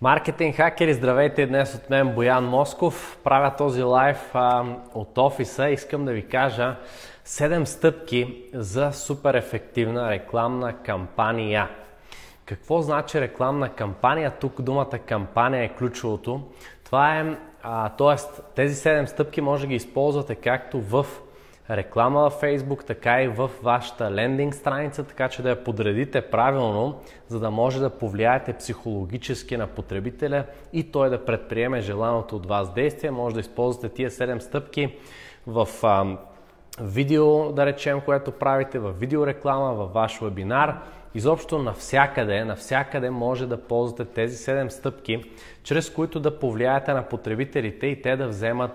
Маркетинг хакери, здравейте днес от мен Боян Москов. Правя този лайв а, от офиса. Искам да ви кажа 7 стъпки за супер ефективна рекламна кампания. Какво значи рекламна кампания? Тук думата кампания е ключовото. Това е, а, т.е. тези 7 стъпки може да ги използвате както в реклама във Facebook, така и в вашата лендинг страница, така че да я подредите правилно, за да може да повлияете психологически на потребителя и той да предприеме желаното от вас действие. Може да използвате тия 7 стъпки в видео, да речем, което правите, в видеореклама, във ваш вебинар. Изобщо навсякъде, навсякъде може да ползвате тези 7 стъпки, чрез които да повлияете на потребителите и те да вземат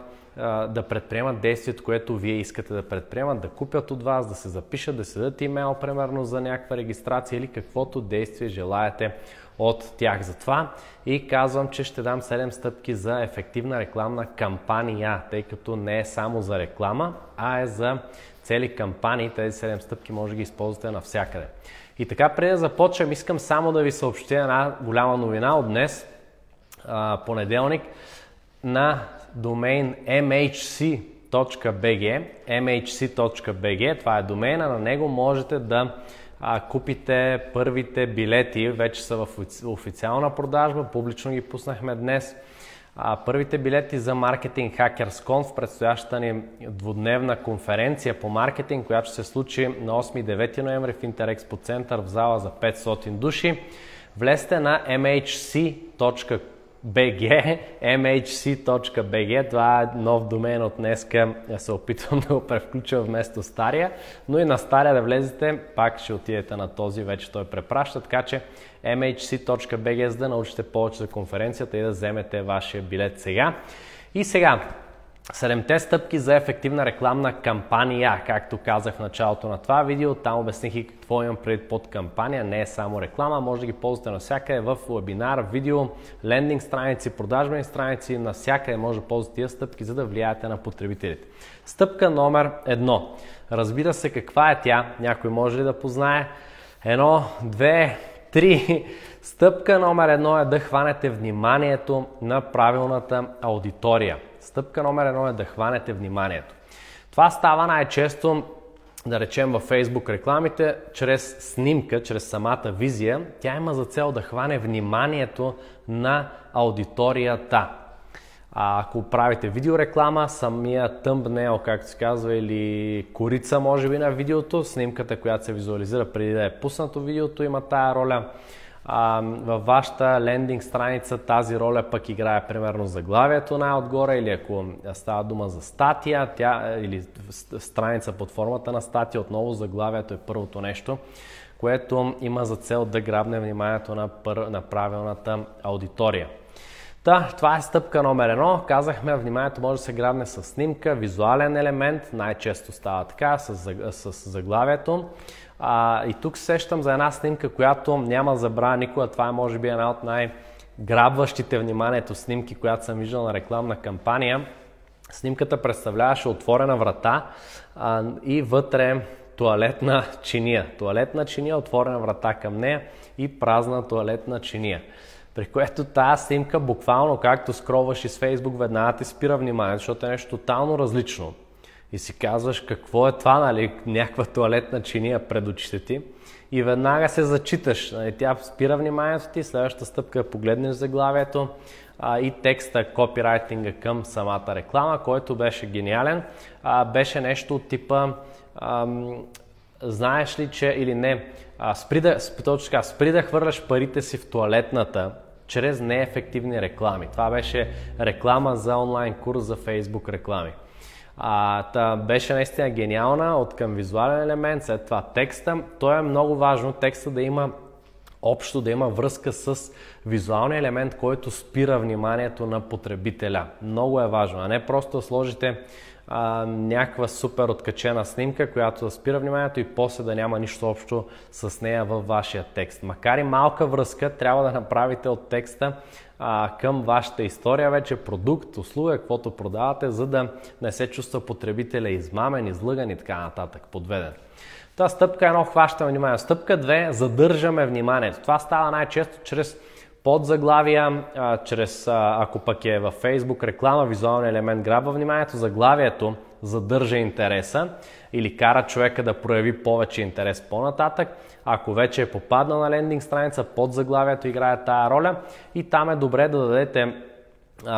да предприемат действието, което вие искате да предприемат, да купят от вас, да се запишат, да се дадат имейл, примерно за някаква регистрация или каквото действие желаете от тях. Затова и казвам, че ще дам 7 стъпки за ефективна рекламна кампания, тъй като не е само за реклама, а е за цели кампании. Тези 7 стъпки може да ги използвате навсякъде. И така, преди да започнем, искам само да ви съобщя една голяма новина от днес, понеделник, на домейн mhc.bg, mhc.bg, това е домейна, на него можете да а, купите първите билети, вече са в официална продажба, публично ги пуснахме днес. А, първите билети за маркетинг Hackers Conf предстоящата ни двудневна конференция по маркетинг, която ще се случи на 8 и 9 ноември в Интерекспо център в зала за 500 души. Влезте на mhc.com BG, mhc.bg, това е нов домен от днеска, се опитвам да го превключа вместо стария, но и на стария да влезете, пак ще отидете на този, вече той препраща, така че mhc.bg, за да научите повече за конференцията и да вземете вашия билет сега. И сега, Седемте стъпки за ефективна рекламна кампания, както казах в началото на това видео. Там обясних и какво имам пред под кампания. Не е само реклама, може да ги ползвате навсякъде в вебинар, видео, лендинг страници, продажбени страници. Навсякъде може да ползвате тия стъпки, за да влияете на потребителите. Стъпка номер едно. Разбира се, каква е тя? Някой може ли да познае? Едно, две, три. Стъпка номер едно е да хванете вниманието на правилната аудитория. Стъпка номер едно е да хванете вниманието. Това става най-често, да речем във Facebook рекламите, чрез снимка, чрез самата визия. Тя има за цел да хване вниманието на аудиторията. А ако правите видеореклама, самия тъмбнел, както се казва, или корица, може би, на видеото, снимката, която се визуализира преди да е пуснато видеото, има тая роля във вашата лендинг страница тази роля пък играе примерно заглавието най-отгоре или ако става дума за статия тя, или страница под формата на статия, отново заглавието е първото нещо, което има за цел да грабне вниманието на, пър, на правилната аудитория. Та, това е стъпка номер едно. Казахме, вниманието може да се грабне с снимка, визуален елемент, най-често става така, с, с заглавието. А, и тук сещам за една снимка, която няма забравя никога. Това е може би една от най-грабващите вниманието снимки, която съм виждал на рекламна кампания. Снимката представляваше отворена врата а, и вътре туалетна чиния. Туалетна чиния, отворена врата към нея и празна туалетна чиния. При което тази снимка буквално, както скроваш из Фейсбук, веднага ти спира внимание, защото е нещо тотално различно и си казваш какво е това, нали, някаква туалетна чиния пред очите ти и веднага се зачиташ. Нали, тя спира вниманието ти, следващата стъпка е погледнеш заглавието а, и текста, копирайтинга към самата реклама, който беше гениален. А, беше нещо от типа ам, знаеш ли, че или не, а, спри, да, точно така, спри да хвърляш парите си в туалетната, чрез неефективни реклами. Това беше реклама за онлайн курс за Facebook реклами. А, та, беше наистина гениална от към визуален елемент, след това текста. То е много важно текста да има общо да има връзка с визуалния елемент, който спира вниманието на потребителя. Много е важно, а не просто да сложите а, някаква супер откачена снимка, която да спира вниманието и после да няма нищо общо с нея във вашия текст. Макар и малка връзка, трябва да направите от текста а, към вашата история вече, продукт, услуга, каквото продавате, за да не се чувства потребителя измамен, излъган и така нататък, подведен. Та стъпка едно хващаме внимание. Стъпка две задържаме вниманието. Това става най-често чрез под заглавия, а, чрез, ако пък е във Facebook, реклама, визуален елемент грабва вниманието, заглавието задържа интереса или кара човека да прояви повече интерес по-нататък. Ако вече е попаднал на лендинг страница, под заглавието играе тая роля и там е добре да дадете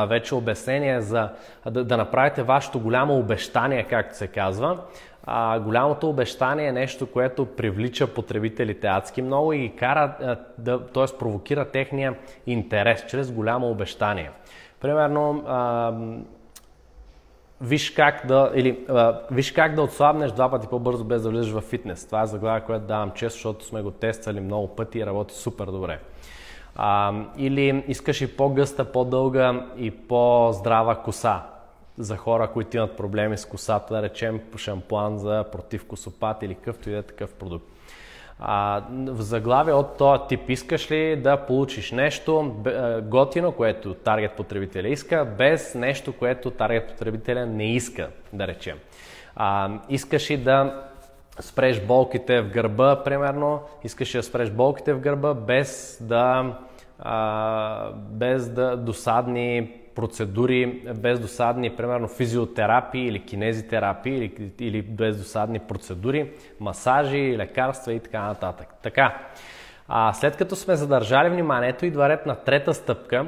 вече обяснение за да, да направите вашето голямо обещание, както се казва. А, голямото обещание е нещо, което привлича потребителите адски много и кара, да, т.е. провокира техния интерес чрез голямо обещание. Примерно, а, виж как да, или, а, виж как да отслабнеш два пъти по-бързо без да влизаш в фитнес. Това е заглавие, което давам често, защото сме го тествали много пъти и работи супер добре. А, или искаш и по-гъста, по-дълга и по-здрава коса за хора, които имат проблеми с косата, да речем шампуан за против косопат или какъвто и да е такъв продукт. А, в заглавие от този тип искаш ли да получиш нещо готино, което таргет потребителя иска, без нещо, което таргет потребителя не иска, да речем. А, искаш ли да спреш болките в гърба, примерно, искаш да спреш болките в гърба, без да, а, без да досадни процедури, без досадни, примерно физиотерапии или кинезитерапии или, или без досадни процедури, масажи, лекарства и така нататък. Така, а, след като сме задържали вниманието, идва ред на трета стъпка,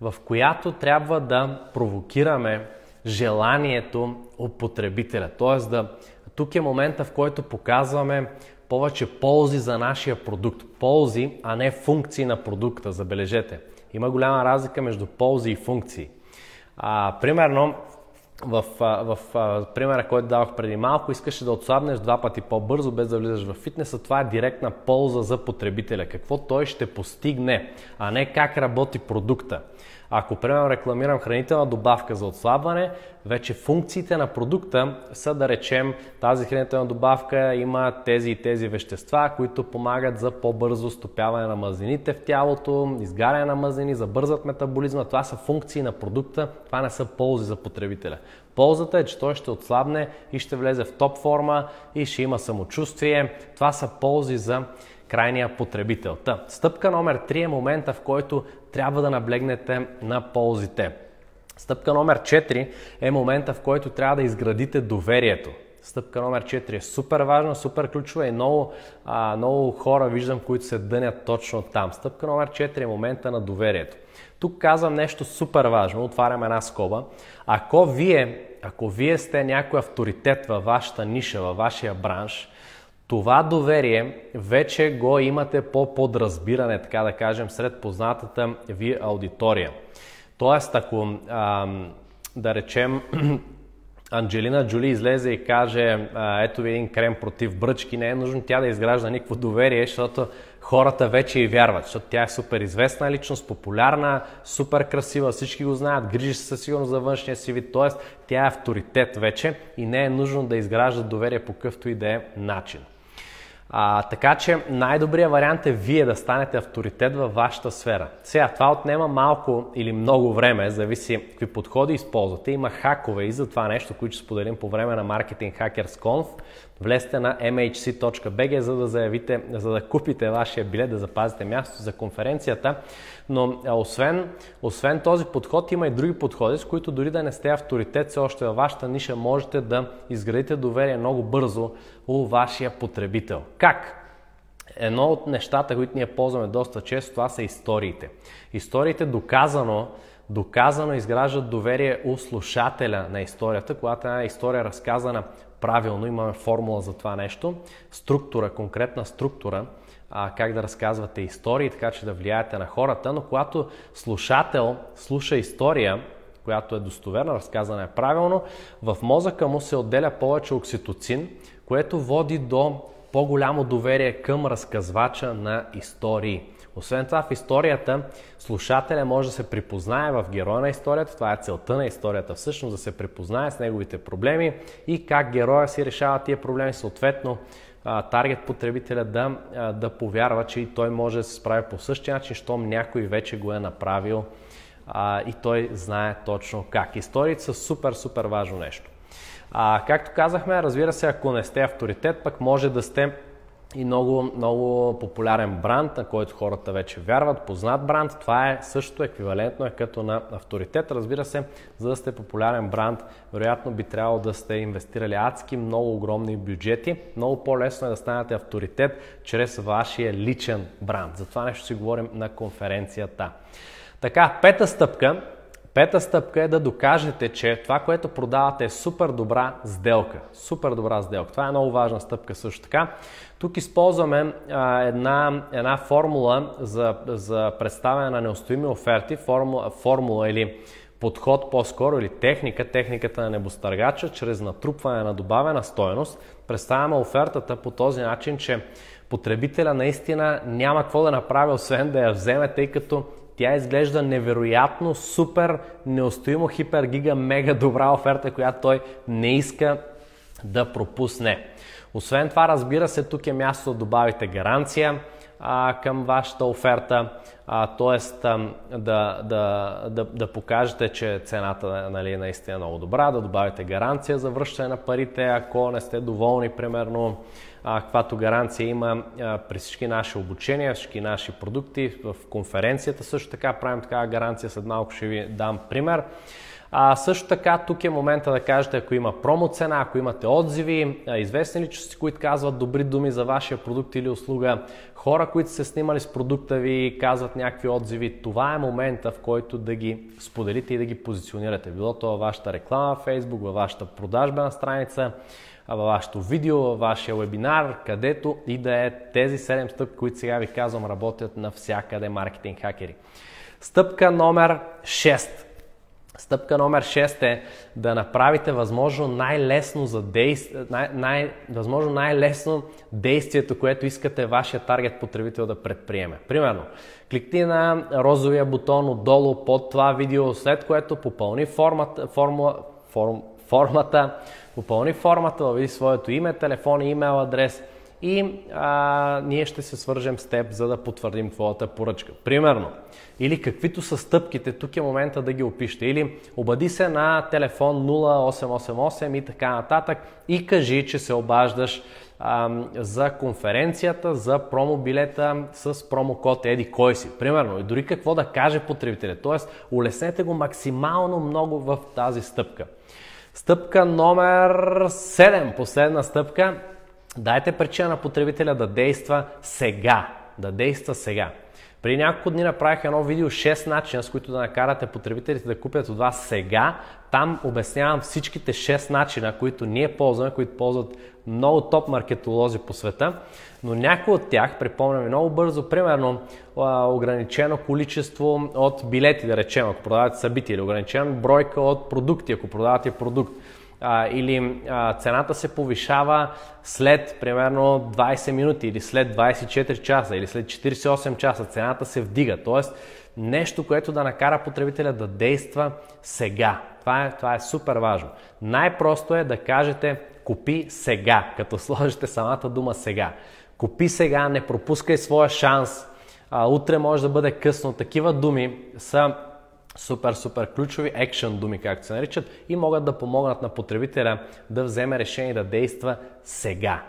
в която трябва да провокираме желанието от потребителя. Тоест да тук е момента, в който показваме повече ползи за нашия продукт. Ползи, а не функции на продукта, забележете. Има голяма разлика между ползи и функции. А, примерно, в, в, в примера, който давах преди малко, искаше да отслабнеш два пъти по-бързо, без да влизаш в фитнеса. Това е директна полза за потребителя. Какво той ще постигне, а не как работи продукта. Ако, примерно, рекламирам хранителна добавка за отслабване, вече функциите на продукта са да речем тази хранителна добавка има тези и тези вещества, които помагат за по-бързо стопяване на мазнините в тялото, изгаряне на мазнини, забързат метаболизма. Това са функции на продукта, това не са ползи за потребителя. Ползата е, че той ще отслабне и ще влезе в топ форма и ще има самочувствие. Това са ползи за крайния потребител. Та, стъпка номер 3 е момента, в който трябва да наблегнете на ползите. Стъпка номер 4 е момента, в който трябва да изградите доверието. Стъпка номер 4 е супер важна, супер ключова и много, а, много хора виждам, които се дънят точно там. Стъпка номер 4 е момента на доверието. Тук казвам нещо супер важно, отварям една скоба. Ако вие, ако вие сте някой авторитет във вашата ниша, във вашия бранш, това доверие вече го имате по подразбиране, така да кажем, сред познатата ви аудитория. Тоест, ако да речем Анджелина Джоли излезе и каже, ето ви един крем против бръчки, не е нужно тя да изгражда никакво доверие, защото хората вече и вярват, защото тя е супер известна личност, популярна, супер красива, всички го знаят, грижи се със сигурност за външния си вид, т.е. тя е авторитет вече и не е нужно да изгражда доверие по какъвто и да е начин. А, така че най-добрият вариант е вие да станете авторитет във вашата сфера. Сега, това отнема малко или много време, зависи какви подходи използвате. Има хакове и за това нещо, които ще споделим по време на Marketing Hackers Conf. Влезте на mhc.bg, за да заявите, за да купите вашия билет, да запазите място за конференцията. Но освен, освен този подход, има и други подходи, с които дори да не сте авторитет все още във вашата ниша, можете да изградите доверие много бързо у вашия потребител. Как? Едно от нещата, които ние ползваме доста често, това са историите. Историите доказано, доказано изграждат доверие у слушателя на историята, когато една история е разказана правилно, имаме формула за това нещо, структура, конкретна структура, а, как да разказвате истории, така че да влияете на хората, но когато слушател слуша история, която е достоверна, разказана е правилно, в мозъка му се отделя повече окситоцин, което води до по-голямо доверие към разказвача на истории. Освен това, в историята слушателя може да се припознае в героя на историята. Това е целта на историята всъщност, да се припознае с неговите проблеми и как героя си решава тия проблеми, съответно таргет потребителя да, да повярва, че и той може да се справи по същия начин, щом някой вече го е направил и той знае точно как. Историите са супер, супер важно нещо. А, както казахме, разбира се, ако не сте авторитет, пък може да сте и много, много популярен бранд, на който хората вече вярват, познат бранд. Това е също еквивалентно е като на авторитет. Разбира се, за да сте популярен бранд, вероятно би трябвало да сте инвестирали адски много огромни бюджети. Много по-лесно е да станете авторитет чрез вашия личен бранд. За това нещо си говорим на конференцията. Така, пета стъпка Пета стъпка е да докажете, че това, което продавате е супер добра сделка. Супер добра сделка. Това е много важна стъпка също така. Тук използваме а, една, една формула за, за представяне на неустоими оферти, формула, формула или подход по-скоро или техника, техниката на небостъргача, чрез натрупване на добавена стоеност. Представяме офертата по този начин, че потребителя наистина няма какво да направи, освен да я вземе, тъй като тя изглежда невероятно, супер, неустоимо, хипер, гига, мега добра оферта, която той не иска да пропусне. Освен това, разбира се, тук е място да добавите гаранция а, към вашата оферта, т.е. Да, да, да, да покажете, че цената нали, наистина е много добра, да добавите гаранция за връщане на парите, ако не сте доволни, примерно, а, каквато гаранция има а, при всички наши обучения, всички наши продукти. В конференцията също така правим такава гаранция, след малко ще ви дам пример. А, също така, тук е момента да кажете, ако има промо цена, ако имате отзиви, известни личности, които казват добри думи за вашия продукт или услуга, хора, които се снимали с продукта ви, казват някакви отзиви, това е момента, в който да ги споделите и да ги позиционирате. Било то във вашата реклама в Facebook, във вашата продажбена страница, във вашето видео, във вашия вебинар, където и да е тези 7 стъпки, които сега ви казвам, работят навсякъде маркетинг хакери. Стъпка номер 6. Стъпка номер 6 е да направите възможно най-лесно, за действ... най- най- възможно най-лесно действието, което искате вашия таргет потребител да предприеме. Примерно, кликни на розовия бутон отдолу под това видео, след което попълни формата, формула, форм, формата, попълни формата, въведи своето име, телефон и имейл адрес и а, ние ще се свържем с теб, за да потвърдим твоята поръчка. Примерно, или каквито са стъпките, тук е момента да ги опишете. Или обади се на телефон 0888 и така нататък и кажи, че се обаждаш а, за конференцията, за промо билета с промокод Еди кой си. Примерно, и дори какво да каже потребителя. Тоест, улеснете го максимално много в тази стъпка. Стъпка номер 7, последна стъпка. Дайте причина на потребителя да действа сега. Да действа сега. При няколко дни направих едно видео 6 начина, с които да накарате потребителите да купят от вас сега. Там обяснявам всичките 6 начина, които ние ползваме, които ползват много топ маркетолози по света, но някои от тях, припомням много бързо, примерно ограничено количество от билети, да речем, ако продавате събития, или ограничена бройка от продукти, ако продавате продукт, а, или а, цената се повишава след примерно 20 минути или след 24 часа или след 48 часа, цената се вдига. Тоест нещо, което да накара потребителя да действа сега. Това е, това е супер важно. Най-просто е да кажете купи сега, като сложите самата дума сега. Купи сега, не пропускай своя шанс. А, утре може да бъде късно. Такива думи са супер, супер ключови екшен думи, както се наричат, и могат да помогнат на потребителя да вземе решение да действа сега.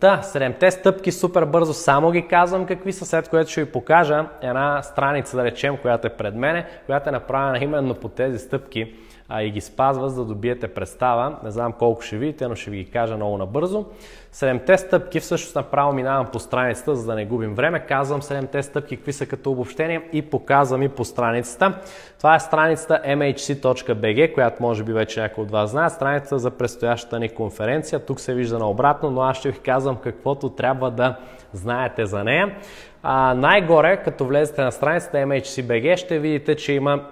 Та, седемте стъпки супер бързо, само ги казвам какви са, след което ще ви покажа една страница, да речем, която е пред мене, която е направена именно по тези стъпки а, и ги спазва, за да добиете представа. Не знам колко ще видите, но ще ви ги кажа много набързо. Седемте стъпки, всъщност направо минавам по страницата, за да не губим време. Казвам седемте стъпки, какви са като обобщение и показвам и по страницата. Това е страницата mhc.bg, която може би вече някой от вас знае. Страницата за предстоящата ни конференция. Тук се вижда наобратно, но аз ще ви казвам каквото трябва да знаете за нея. А, най-горе, като влезете на страницата MHC.bg, ще видите, че има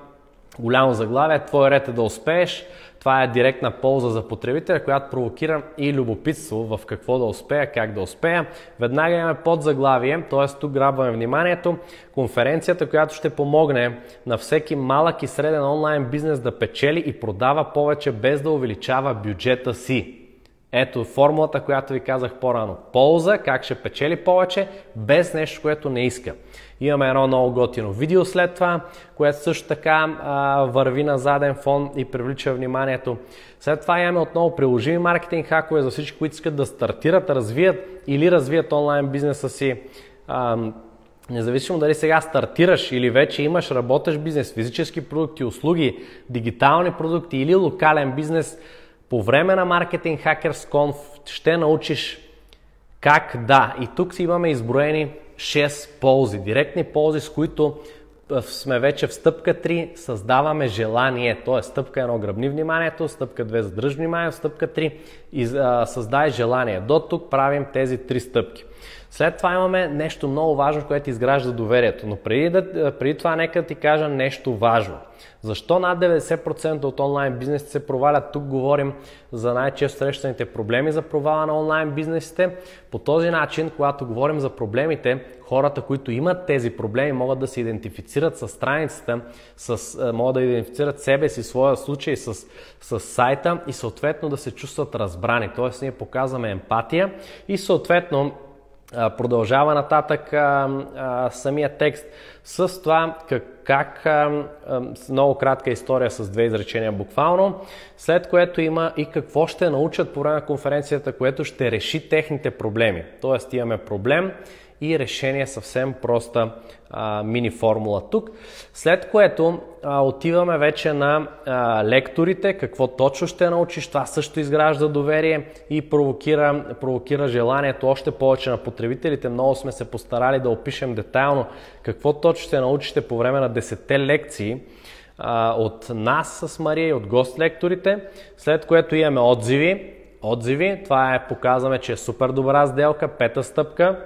голямо заглавие. Твой ред е да успееш. Това е директна полза за потребителя, която провокира и любопитство в какво да успея, как да успея. Веднага имаме под заглавие, т.е. тук грабваме вниманието, конференцията, която ще помогне на всеки малък и среден онлайн бизнес да печели и продава повече без да увеличава бюджета си. Ето формулата, която ви казах по-рано. Полза, как ще печели повече, без нещо, което не иска. Имаме едно много готино видео след това, което също така а, върви на заден фон и привлича вниманието. След това имаме отново приложими маркетинг хакове за всички, които искат да стартират, развият или развият онлайн бизнеса си. А, Независимо дали сега стартираш или вече имаш работещ бизнес, физически продукти, услуги, дигитални продукти или локален бизнес, по време на Marketing Hackers Conf ще научиш как да. И тук си имаме изброени 6 ползи, директни ползи, с които сме вече в стъпка 3, създаваме желание. Т.е. стъпка 1 гръбни вниманието, стъпка 2 задръж внимание, стъпка 3 и, създай желание. До тук правим тези три стъпки. След това имаме нещо много важно, което изгражда доверието. Но преди, да, преди това нека ти кажа нещо важно. Защо над 90% от онлайн бизнесите се провалят? Тук говорим за най-често срещаните проблеми за провала на онлайн бизнесите. По този начин, когато говорим за проблемите, хората, които имат тези проблеми, могат да се идентифицират с страницата, с, могат да идентифицират себе си, своя случай с, с сайта и съответно да се чувстват разбрани. Тоест ние показваме емпатия и съответно Продължава нататък а, а, самия текст с това как, как а, а, много кратка история с две изречения буквално, след което има и какво ще научат по време на конференцията, което ще реши техните проблеми. Тоест имаме проблем и решение съвсем проста а, мини формула тук. След което а, отиваме вече на а, лекторите, какво точно ще научиш, това също изгражда доверие и провокира, провокира желанието още повече на потребителите. Много сме се постарали да опишем детайлно какво точно ще научите по време на 10 лекции а, от нас с Мария и от гост лекторите, след което имаме отзиви. Отзиви, това е, показваме, че е супер добра сделка, пета стъпка,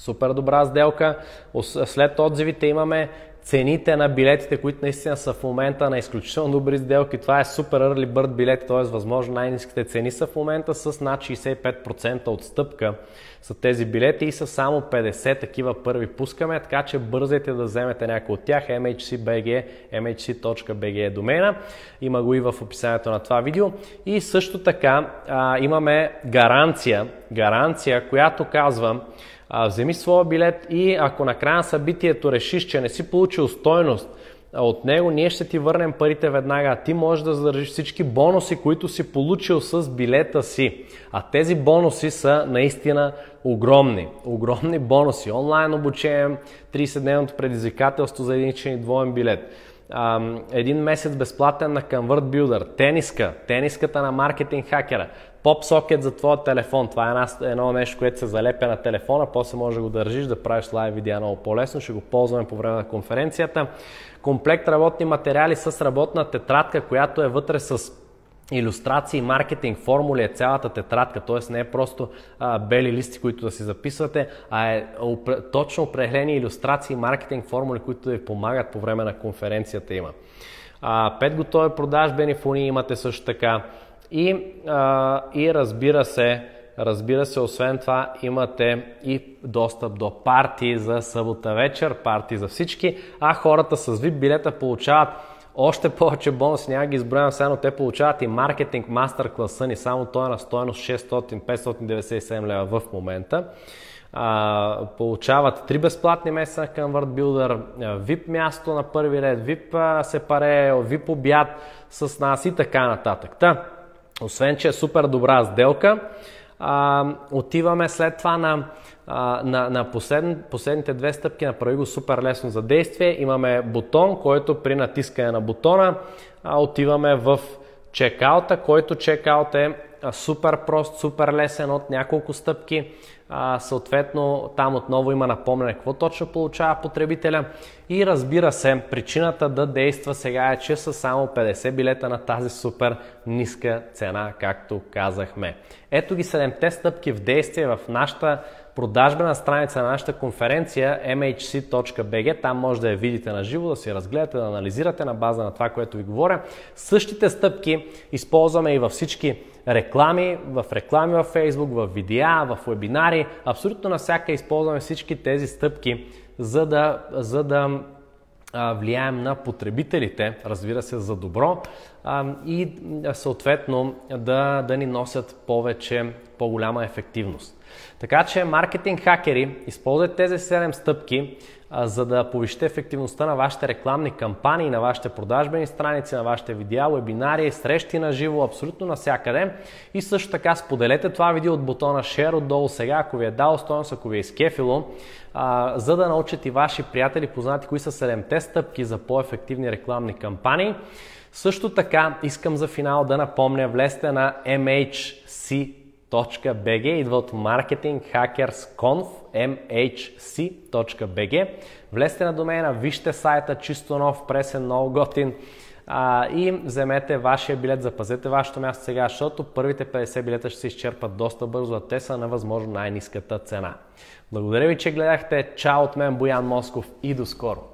Супер добра сделка. След отзивите имаме цените на билетите, които наистина са в момента на изключително добри сделки. Това е супер early bird билети, т.е. възможно най-низките цени са в момента с над 65% отстъпка са тези билети и са само 50 такива първи пускаме, така че бързайте да вземете някой от тях. MHC.bg, mhc.bg е домена. Има го и в описанието на това видео. И също така а, имаме гаранция, гаранция, която казва, вземи своя билет и ако на края на събитието решиш, че не си получил стойност от него, ние ще ти върнем парите веднага. Ти можеш да задържиш всички бонуси, които си получил с билета си. А тези бонуси са наистина огромни. Огромни бонуси. Онлайн обучение, 30-дневното предизвикателство за единичен и двоен билет един месец безплатен на Convert Builder, тениска, тениската на маркетинг хакера, поп-сокет за твоя телефон. Това е едно нещо, което се залепя на телефона, после можеш да го държиш, да правиш лайв видео много по-лесно. Ще го ползваме по време на конференцията. Комплект работни материали с работна тетрадка, която е вътре с иллюстрации, маркетинг, формули е цялата тетрадка, т.е. не е просто а, бели листи, които да си записвате, а е точно определени иллюстрации, маркетинг, формули, които да ви помагат по време на конференцията има. А, пет готови продажбени фони имате също така. И, а, и разбира се, разбира се, освен това имате и достъп до парти за събота вечер, парти за всички, а хората с VIP билета получават още повече бонуси, няма ги изброявам сега, но те получават и маркетинг мастер класа ни, само той е на стоеност 600-597 лева в момента. А, получават три безплатни месеца на Convert Builder, VIP място на първи ред, VIP сепаре, VIP обяд с нас и така нататък. Та, освен, че е супер добра сделка, а, отиваме след това на, а, на, на послед, последните две стъпки, направи го супер лесно за действие. Имаме бутон, който при натискане на бутона а, отиваме в чекаута, който чекаут е супер прост, супер лесен от няколко стъпки. А, съответно, там отново има напомнене какво точно получава потребителя. И разбира се, причината да действа сега е, че са само 50 билета на тази супер ниска цена, както казахме. Ето ги 7 стъпки в действие в нашата продажбена страница на нашата конференция mhc.bg. Там може да я видите на живо, да си разгледате, да анализирате на база на това, което ви говоря. Същите стъпки използваме и във всички реклами, в реклами във Facebook, в видеа, в вебинари. Абсолютно навсяка използваме всички тези стъпки, за да, за да влияем на потребителите, разбира се, за добро и съответно да, да ни носят повече, по-голяма ефективност. Така че маркетинг хакери използват тези 7 стъпки, за да повишите ефективността на вашите рекламни кампании, на вашите продажбени страници, на вашите видеа, вебинари, срещи на живо, абсолютно навсякъде. И също така споделете това видео от бутона Share отдолу сега, ако ви е дал стоеност, ако ви е изкефило, за да научат и ваши приятели, познати кои са 7-те стъпки за по-ефективни рекламни кампании. Също така искам за финал да напомня, влезте на MHC mhc.bg идва от Marketing Hackers Conf mhc.bg Влезте на домена, вижте сайта, чисто нов, пресен, много готин а, и вземете вашия билет, запазете вашето място сега, защото първите 50 билета ще се изчерпат доста бързо, а те са на възможно най-низката цена. Благодаря ви, че гледахте. Чао от мен, Боян Москов и до скоро!